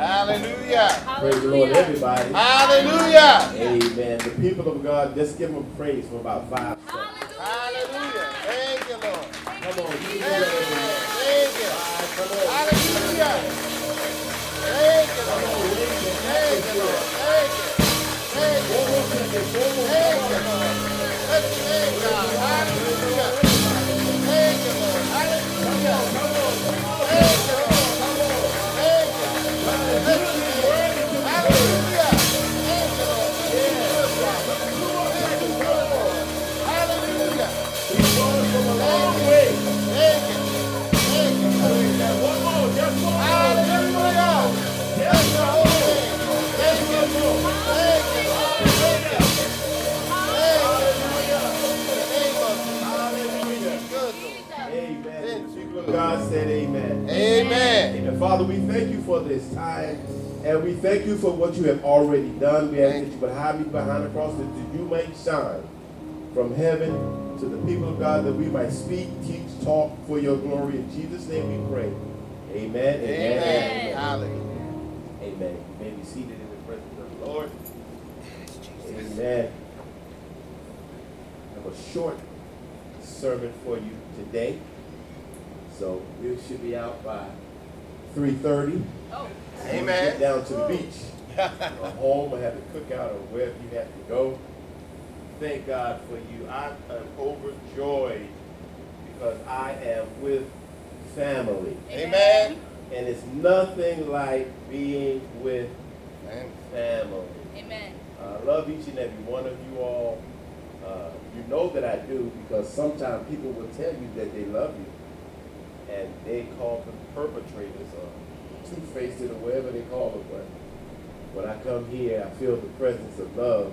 Hallelujah. Praise the Lord, everybody. Hallelujah. Amen. The people of God, just give them praise for about five seconds. Hallelujah. Thank you, Lord. Come on, thank you for this time. And we thank you for what you have already done. We ask that you would hide me behind the cross that you may shine from heaven to the people of God that we might speak, teach, talk for your glory. In Jesus' name we pray. Amen. Amen. Amen. Hallelujah. Amen. You may be seated in the presence of the Lord. Amen. I have a short sermon for you today. So we should be out by 3.30. Oh. Amen. Get down to the beach. or home or have a cookout or wherever you have to go. Thank God for you. I am overjoyed because I am with family. Amen. And it's nothing like being with Amen. family. Amen. I love each and every one of you all. Uh, you know that I do because sometimes people will tell you that they love you and they call the perpetrators or two-faced or whatever they call it. But when I come here, I feel the presence of love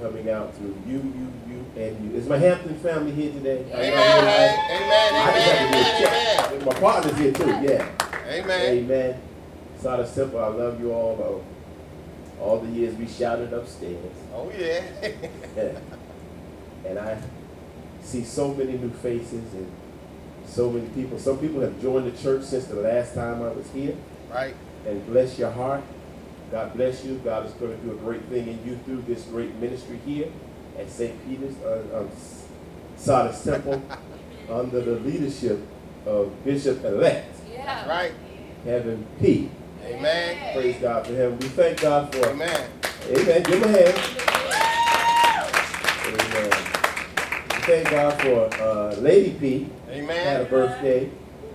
coming out through you, you, you, and you. Is my Hampton family here today? Amen. Amen. I just have to do a Amen. My partner's here too, yeah. Amen. Amen. It's not as simple. I love you all. Though. All the years we shouted upstairs. Oh yeah. and I see so many new faces and so many people. Some people have joined the church since the last time I was here. right. And bless your heart. God bless you. God is going to do a great thing in you through this great ministry here at St. Peter's, uh, um, Sardis Temple, under the leadership of Bishop-elect Yeah. Right. Kevin P. Amen. Praise God for him. We thank God for Amen. Amen. Give him a hand. Amen. We thank God for uh, Lady P. Had a birthday.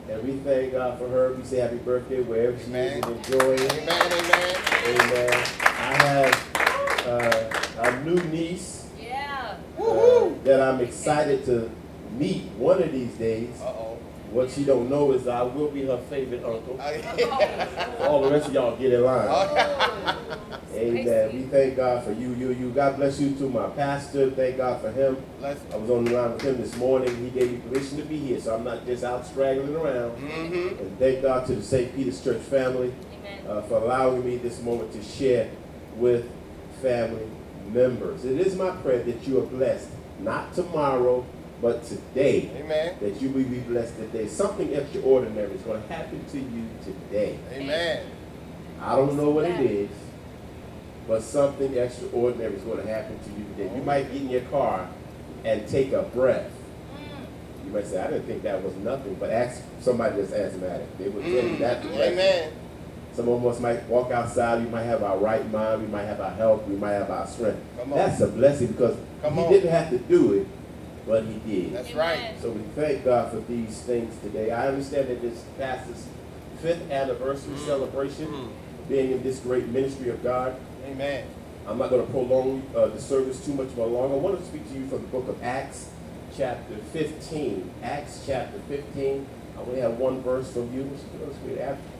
And we thank God for her. We say happy birthday wherever she is Amen. and enjoy it. Amen. Amen. Amen. I have uh, a new niece Yeah. uh, that I'm excited to meet one of these days. Uh oh. What she don't know is I will be her favorite uncle. All the rest of y'all get in line. Amen. We thank God for you, you, you. God bless you to my pastor. Thank God for him. I was on the line with him this morning. He gave me permission to be here, so I'm not just out straggling around. Mm-hmm. And thank God to the St. Peter's Church family Amen. uh, for allowing me this moment to share with family members. It is my prayer that you are blessed, not tomorrow, but today. Amen. That you will be blessed today. Something extraordinary is going to happen to you today. Amen. I don't know what it is, but something extraordinary is going to happen to you today. You might get in your car and take a breath. You might say, I didn't think that was nothing, but ask somebody that's asthmatic. They will tell you Mm. that's a blessing. Amen. Some of us might walk outside, we might have our right mind, we might have our health, we might have our strength. Come on. That's a blessing because Come he on. didn't have to do it, but he did. That's right. So we thank God for these things today. I understand that this pastor's fifth anniversary Mm. celebration, Mm. being in this great ministry of God. Amen. I'm not going to prolong uh, the service too much more long. I want to speak to you from the book of Acts, chapter 15. Acts chapter 15. I only have one verse from you.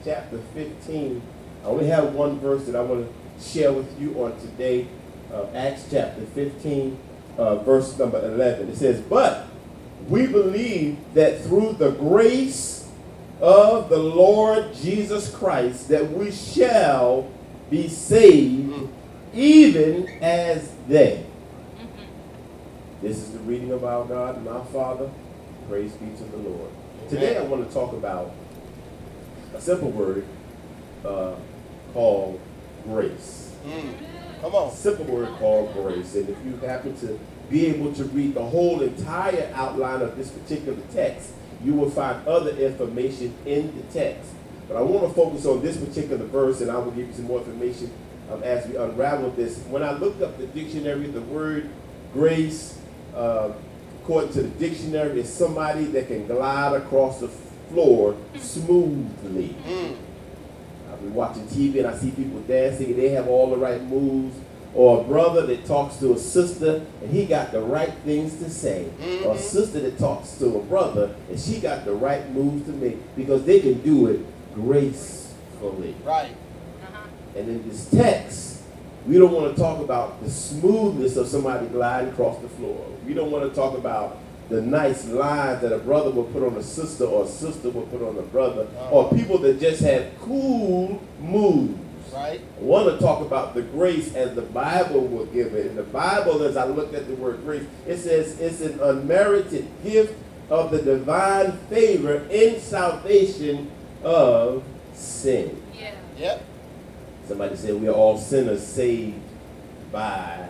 Chapter 15. I only have one verse that I want to share with you on today. Uh, Acts chapter 15, uh, verse number 11. It says, But we believe that through the grace of the Lord Jesus Christ, that we shall be saved even as they. This is the reading of our God and our Father. Praise be to the Lord. Today I want to talk about a simple word uh, called grace. Mm. Come on. Simple word called grace. And if you happen to be able to read the whole entire outline of this particular text, you will find other information in the text. But I want to focus on this particular verse, and I will give you some more information um, as we unravel this. When I looked up the dictionary, the word grace, uh, according to the dictionary, is somebody that can glide across the floor smoothly. Mm. I've been watching TV and I see people dancing and they have all the right moves. Or a brother that talks to a sister and he got the right things to say. Mhm. Or a sister that talks to a brother and she got the right moves to make because they can do it gracefully. Right. Uh-huh. And in this text, we don't want to talk about the smoothness of somebody gliding across the floor. We don't want to talk about the nice lines that a brother will put on a sister or a sister will put on a brother, or people that just have cool moves. Right. I want to talk about the grace as the Bible will give it. In the Bible, as I looked at the word grace, it says it's an unmerited gift of the divine favor in salvation of sin. Yeah. Yep. Somebody said we are all sinners saved by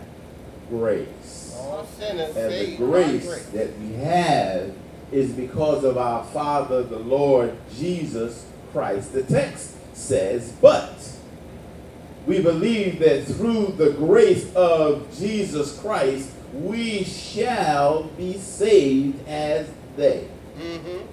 grace. All sinners And the saved by grace grace. that we have is because of our Father, the Lord Jesus Christ. The text says, but we believe that through the grace of Jesus Christ, we shall be saved as they. Mm-hmm.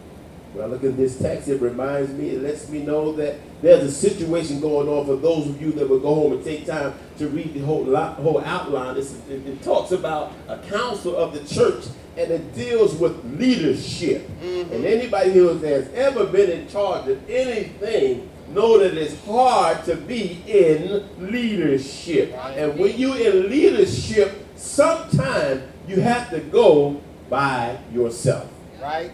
When I look at this text, it reminds me, it lets me know that there's a situation going on for those of you that will go home and take time to read the whole, lot, whole outline. It, it talks about a council of the church and it deals with leadership. Mhm. And anybody who has ever been in charge of anything know that it's hard to be in leadership. And when you're in leadership, sometimes you have to go by yourself Right.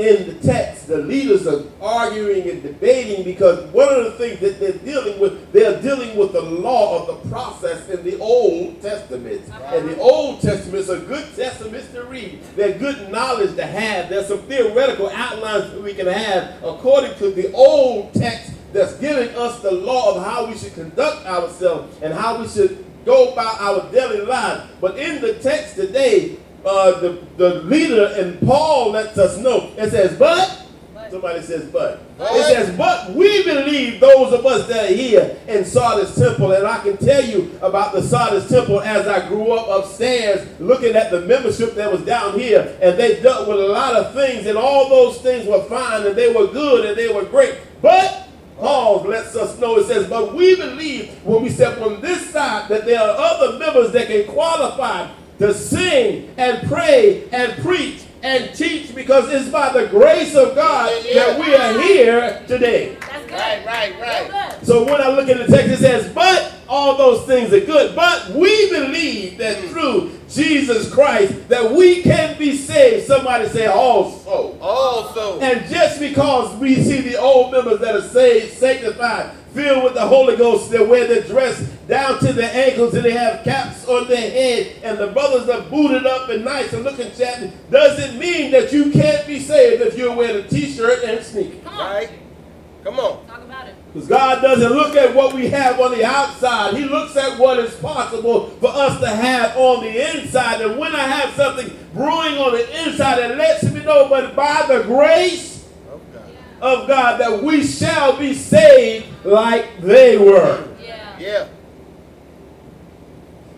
In the text, the leaders are arguing and debating because one of the things that they're dealing with, they're dealing with the law of the process in the Old Testament. And the Old Testaments are good testaments to read. They're good knowledge to have. There's some theoretical outlines that we can have according to the Old text that's giving us the law of how we should conduct ourselves and how we should go about our daily lives. But in the text today, uh, the, the leader and Paul lets us know. It says, but, But. somebody says, but. But. It says, but we believe those of us that are here in Sardis Temple, and I can tell you about the Sardis Temple as I grew up upstairs looking at the membership that was down here, and they dealt with a lot of things, and all those things were fine, and they were good, and they were great. But Paul lets us know, it says, but we believe when we step on this side that there are other members that can qualify to sing and pray and preach and teach because it's by the grace of God that we are here today. That's good. Right, right, right. Good. So when I look at the text, it says, but all those things are good. But we believe that hmm. through Jesus Christ that we can be saved. Somebody say also. Also. And just because we see the old members that are saved, sanctified, filled with the Holy Ghost, that wear their dress down to their ankles and they have caps on their head, and the brothers are booted up and nice and looking chatty, doesn't mean that you can't be saved if you're wearing a t-shirt and sneakers. Come on. Right. Come on. Talk about it. Because God doesn't look at what we have on the outside. He looks at what is possible for us to have on the inside. And when I have something brewing on the inside, it lets me know, but by the grace Okay. of God, that we shall be saved like they were. Yeah. Yeah.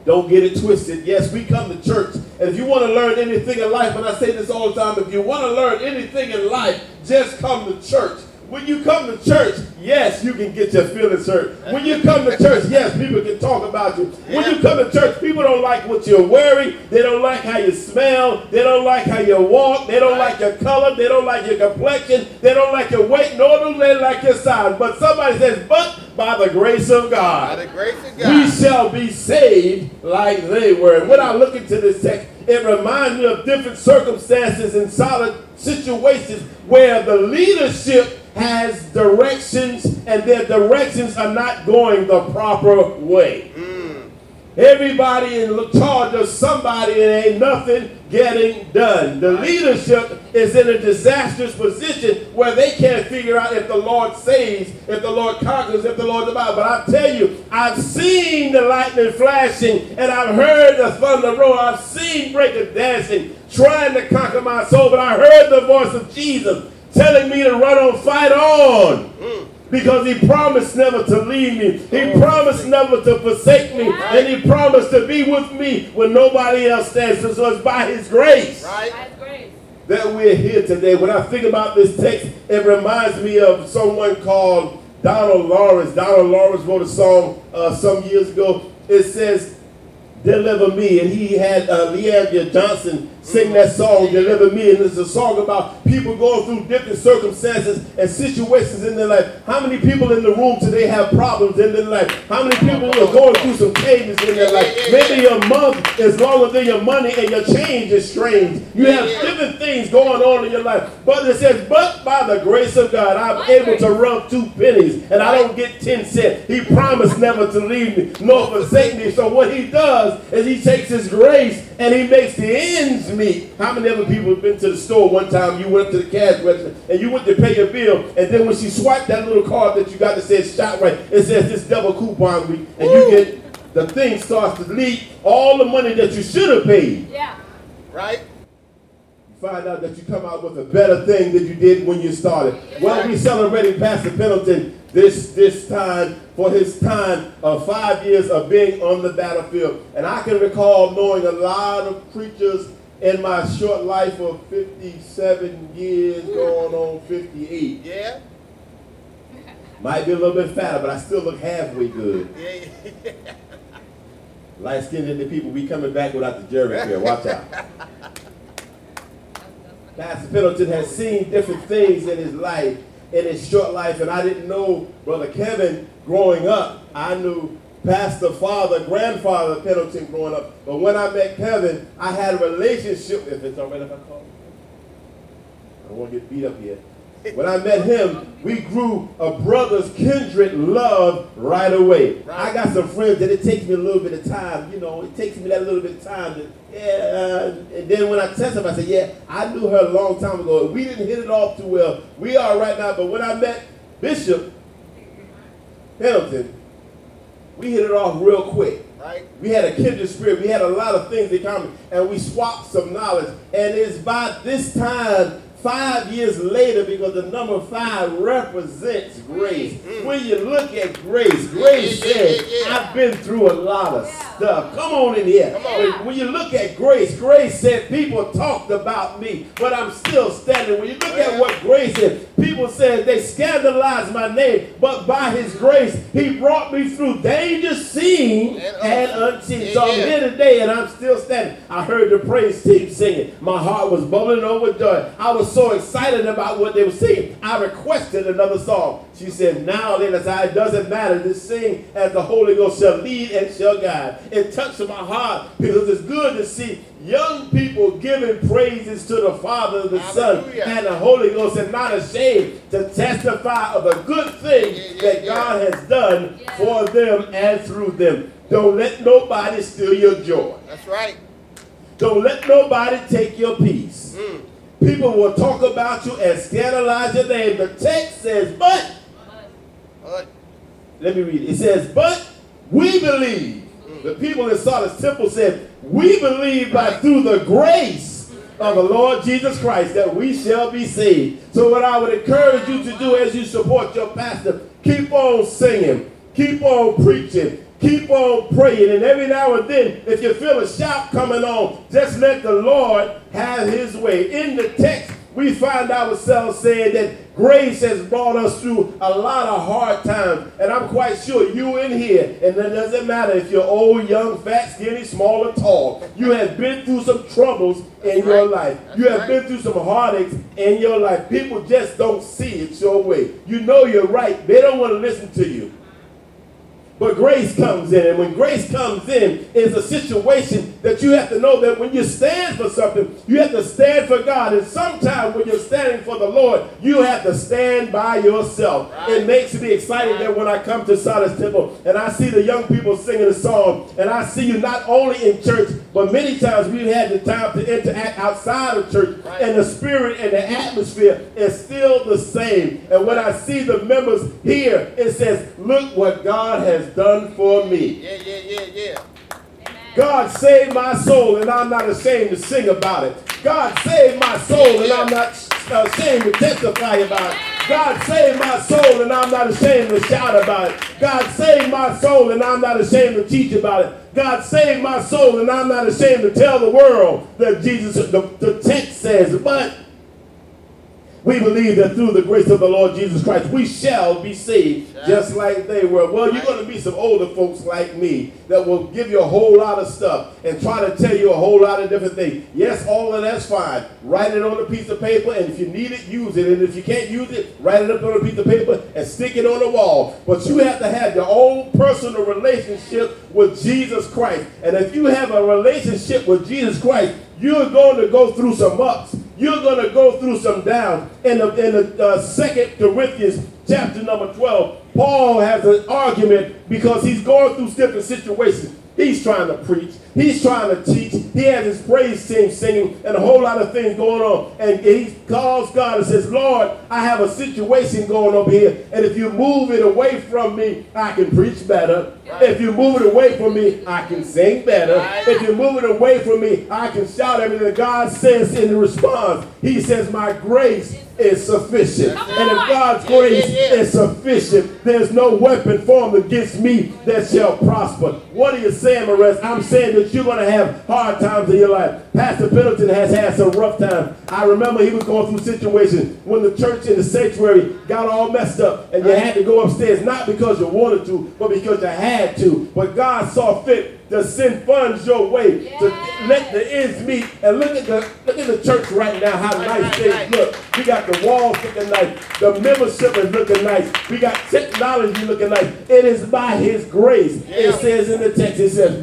Don't get it twisted. Yes, we come to church. And if you want to learn anything in life, and I say this all the time, if you want to learn anything in life, just come to church. When you come to church, yes, you can get your feelings hurt. When you come to church, yes, people can talk about you. When you come to church, people don't like what you're wearing. They don't like how you smell. They don't like how you walk. They don't like your color. They don't like your complexion. They don't like your weight, nor do they like your size. But somebody says, but by the grace of God By the grace of we shall be saved like they were. And when I look into this text, it reminds me of different circumstances and solid situations where the leadership has directions and their directions are not going the proper way. Everybody in charge of somebody and ain't nothing getting done. The leadership is in a disastrous position where they can't figure out if the Lord saves, if the Lord conquers, if the Lord divides. But I tell you, I've seen the lightning flashing and I've heard the thunder roar. I've seen breakers dancing, trying to conquer my soul. But I heard the voice of Jesus telling me to run on, fight on. Mm because he promised never to leave me. He promised never to forsake me. And he promised to be with me when nobody else stands. So it's by his grace. Right. That we're here today. When I think about this text, it reminds me of someone called Donald Lawrence. Donald Lawrence wrote a song uh, some years ago. It says, Deliver Me. And he had uh, Le'Andria Johnson sing that song, Deliver Me. And it's a song about people going through different circumstances and situations in their life. How many people in the room today have problems in their life? How many people are going through some changes in their life? Maybe your month is longer than your money and your change is strange. You have different things going on in your life. But it says, but by the grace of God, I'm able to run two pennies and I don't get 10 cents. He promised never to leave me nor forsake me. So what he does is he takes his grace and he makes the ends meet. How many other people have been to the store one time? You went up to the cash register and you went to pay your bill, and then when she swiped that little card that you got that says "Shot right, it says this double coupon week, and Woo! you get the thing starts to leak all the money that you should have paid. Yeah. Right? You find out that you come out with a better thing than you did when you started. Well, we celebrating Pastor Pendleton this this time for his time of five years of being on the battlefield. And I can recall knowing a lot of preachers in my short life of 57 years, going on 58. Yeah. Might be a little bit fatter, but I still look halfway good. Yeah. Light skinned the people, we coming back without the jerry here. Watch out. Pastor Pendleton has seen different things in his life, in his short life, and I didn't know Brother Kevin growing up. I knew pastor, father, grandfather Pendleton growing up. But when I met Kevin, I had a relationship. If it's all right if I call him, I don't want to get beat up yet. When I met him, we grew a brother's kindred love right away. I got some friends that it takes me a little bit of time. You know, it takes me that little bit of time. To, yeah, uh, and then when I test him, I said, yeah, I knew her a long time ago. We didn't hit it off too well. We are right now. But when I met Bishop Pendleton, we hit it off real quick. Right. We had a kindred spirit. We had a lot of things in common, and we swapped some knowledge. And it's by this time five years later because the number five represents grace. Mm. When you look at grace, grace yeah, says, yeah, yeah, I've been through a lot of stuff. Come on in here. On. When you look at grace, grace said people talked about me, but I'm still standing. When you look at what grace is, people said they scandalized my name, but by his grace, he brought me through danger seen and, and unseen. So I'm here today and I'm still standing. I heard the praise team singing. My heart was bubbling over joy. I was so excited about what they were singing. I requested another song. She said, Now then, as I, it doesn't matter to sing as the Holy Ghost shall lead and shall guide. It touched my heart because it's good to see young people giving praises to the Father, the Hallelujah. Son, and the Holy Ghost, and not ashamed to testify of the good thing yeah, yeah, that yeah. God has done for them and through them. Don't let nobody steal your joy. That's right. Don't let nobody take your peace. Mm. People will talk about you and scandalize your name. The text says, but. but. Let me read it. It says, but we believe. The people in Sardis temple said, we believe by through the grace of the Lord Jesus Christ that we shall be saved. So what I would encourage you to do as you support your pastor, keep on singing, keep on preaching, Keep on praying. And every now and then, if you feel a shout coming on, just let the Lord have his way. In the text, we find ourselves saying that grace has brought us through a lot of hard times. And I'm quite sure you in here, and it doesn't matter if you're old, young, fat, skinny, small, or tall, you have been through some troubles in That's your right. life. That's you have right. been through some heartaches in your life. People just don't see it your way. You know you're right. They don't want to listen to you. But grace comes in. And when grace comes in, it's a situation that you have to know that when you stand for something, you have to stand for God. And sometimes when you're standing for the Lord, you have to stand by yourself. Right. It makes me excited that when I come to Solomon's Temple and I see the young people singing a song, and I see you not only in church, but many times we've had the time to interact outside of church, right. and the spirit and the atmosphere is still the same. And when I see the members here, it says, Look what God has done for me. Yeah, yeah, yeah, yeah. God saved my soul, and I'm not ashamed to sing about it. God saved my soul, and I'm not uh, ashamed to testify about it. God saved my soul, and I'm not ashamed to shout about it. God saved my soul, and I'm not ashamed to teach about it. God saved my soul, and I'm not ashamed to tell the world that Jesus, the, the text says, but we believe that through the grace of the Lord Jesus Christ, we shall be saved just like they were. Well, you're going to be some older folks like me that will give you a whole lot of stuff and try to tell you a whole lot of different things. Yes, all of that's fine. Write it on a piece of paper, and if you need it, use it. And if you can't use it, write it up on a piece of paper and stick it on the wall. But you have to have your own personal relationship with Jesus Christ. And if you have a relationship with Jesus Christ, you're going to go through some ups you're going to go through some downs. In the, in the uh, second Corinthians chapter number 12, Paul has an argument because he's going through different situations. He's trying to preach. He's trying to teach. He has his praise team singing and a whole lot of things going on. And he calls God and says, Lord, I have a situation going over here. And if you move it away from me, I can preach better. If you move it away from me, I can sing better. If you move it away from me, I can shout everything. God says in the response, He says, My grace is sufficient. And if God's grace is sufficient, there's no weapon formed against me that shall prosper. What are you saying, Marez? I'm saying that you're going to have hard times in your life. Pastor Pendleton has had some rough times. I remember he was going through situations when the church and the sanctuary got all messed up and you had to go upstairs, not because you wanted to, but because you had to. But God saw fit to send funds your way yeah. to let the ends meet. And look at the look at the church right now, how right, nice right, things right. look. We got the walls looking nice, the membership is looking nice, we got technology looking nice. It is by his grace. Yeah. It says in the text, it says,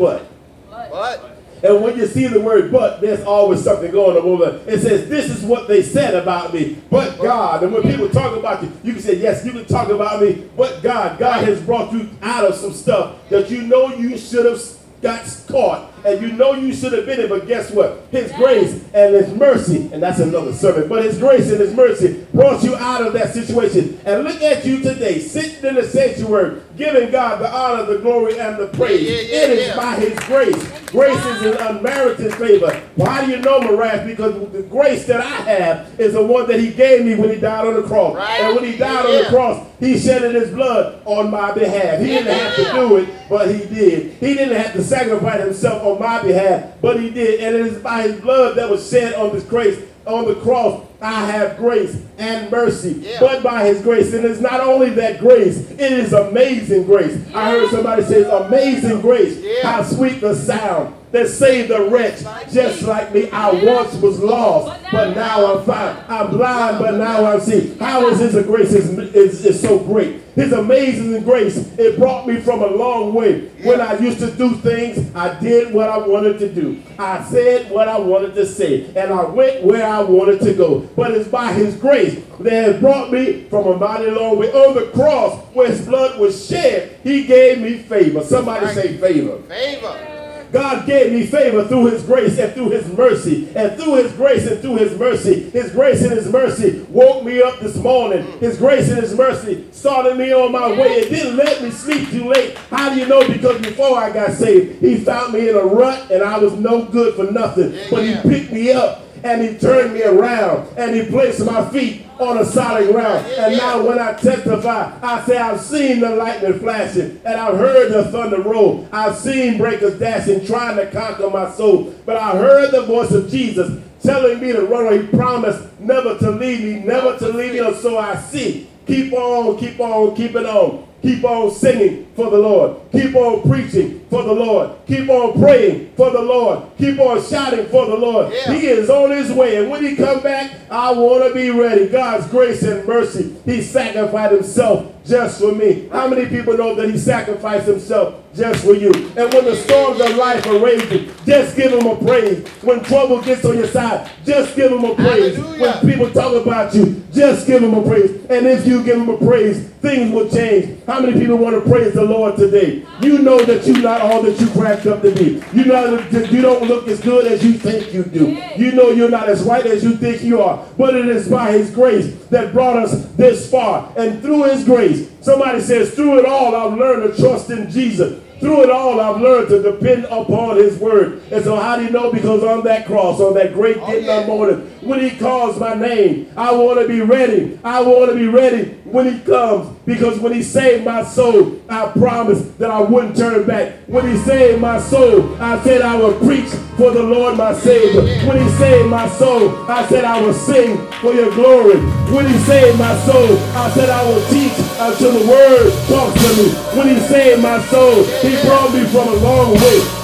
but. And when you see the word but, there's always something going on. Over. It says, This is what they said about me, but God. And when people talk about you, you can say, Yes, you can talk about me, but God. God has brought you out of some stuff that you know you should have got caught and you know you should have been it, but guess what? His grace and his mercy, and that's another sermon, but his grace and his mercy brought you out of that situation. And look at you today, sitting in the sanctuary, giving God the honor, the glory, and the praise. Yeah, yeah, it is yeah. by his grace. Grace is an unmerited favor. Why do you know, Mirage? Because the grace that I have is the one that he gave me when he died on the cross. Right. And when he died on the cross, he shedded his blood on my behalf. He didn't have to do it, but he did. He didn't have to sacrifice himself on my behalf, but he did. And it is by his blood that was shed on this grace, on the cross, I have grace and mercy, yeah. but by his grace. And it's not only that grace, it is amazing grace. Yeah. I heard somebody say, amazing grace. Yeah. How sweet the sound that saved a wretch just like me. I once was lost, but now I'm found. I'm blind, but now I see. How is his grace is, is, is so great? His amazing grace, it brought me from a long way. When I used to do things, I did what I wanted to do. I said what I wanted to say, and I went where I wanted to go. But it's by his grace that has brought me from a mighty long way. On the cross, where his blood was shed, he gave me favor. Somebody say favor. Favor. God gave me favor through his grace and through his mercy. And through his grace and through his mercy, his grace and his mercy woke me up this morning. His grace and his mercy started me on my way. It didn't let me sleep too late. How do you know? Because before I got saved, he found me in a rut and I was no good for nothing. But he picked me up and he turned me around and he placed my feet on a solid ground. And now when I testify, I say I've seen the lightning flashing and I've heard the thunder roll. I've seen breakers dashing, trying to conquer my soul. But I heard the voice of Jesus telling me to run. He promised never to leave me, never to leave me. So I see. Keep on, keep on, keep it on. Keep on singing for the Lord. Keep on preaching for the Lord. Keep on praying for the Lord. Keep on shouting for the Lord. Yeah. He is on his way. And when he come back, I want to be ready. God's grace and mercy. He sacrificed himself just for me. How many people know that he sacrificed himself just for you? And when the storms of life are raging, just give him a praise. When trouble gets on your side, just give him a praise. Hallelujah. When people talk about you, just give him a praise. And if you give him a praise, things will change. How many people want to praise the Lord today? You know that you're not all that you cracked up to be. You know that you don't look as good as you think you do. You know you're not as right as you think you are. But it is by his grace that brought us this far. And through his grace, somebody says, through it all, I've learned to trust in Jesus. Through it all, I've learned to depend upon His word. And so, how do you know? Because on that cross, on that great Oh, yeah. morning, when He calls my name, I want to be ready. I want to be ready when He comes. Because when He saved my soul, I promised that I wouldn't turn back. When He saved my soul, I said I would preach for the Lord my Savior. When He saved my soul, I said I will sing for Your glory. When He saved my soul, I said I will teach until the Word talks to me. When He saved my soul, He brought me from a long way.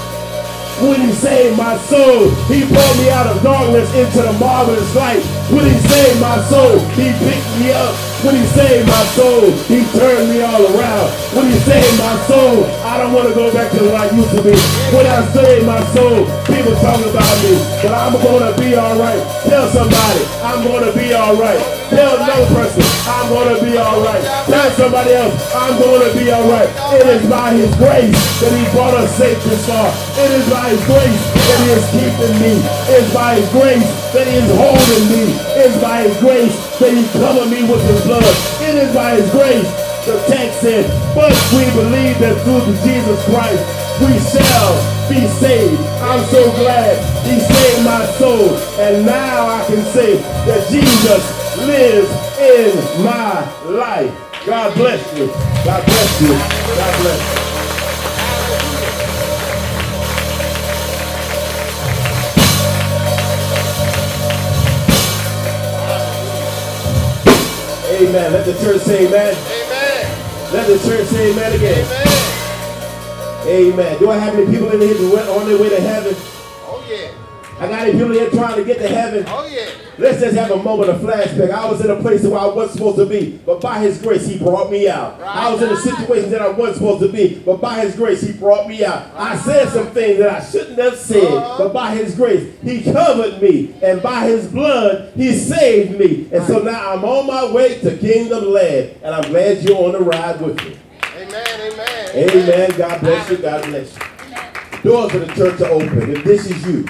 When he saved my soul, he brought me out of darkness into the marvelous light. When he saved my soul, he picked me up. When he saved my soul, he turned me all around. When he saved my soul, I don't want to go back to what I used to be. When I saved my soul, people talk about me, but I'm going to be all right. Tell somebody, I'm going to be all right. Tell another person, I'm going to be all right. Tell somebody else, I'm going to be all right. It is by his grace that he brought us safe this far. It is by his grace that he is keeping me. It is by his grace that he is holding me. It is by his grace that he covered me with his blood. It is by his grace. The text said, but we believe that through Jesus Christ we shall be saved. I'm so glad he saved my soul. And now I can say that Jesus lives in my life. God bless you. God bless you. God bless you. Amen. Let the church say amen. Amen. Let the church say amen again. Amen. Amen. Do I have any people in here who went on their way to heaven? Oh yeah. I got people here trying to get to heaven? Oh yeah. Let's just have a moment of flashback. I was in a place where I wasn't supposed to be, but by His grace, He brought me out. I was in a situation that I wasn't supposed to be, but by His grace, He brought me out. I said some things that I shouldn't have said, uh-huh. but by His grace, He covered me, and by His blood, He saved me. And so now I'm on my way to Kingdom Land, and I'm glad you're on the ride with me. Amen. Amen. Amen. God bless you. God bless you. Doors of the church are open. If this is you,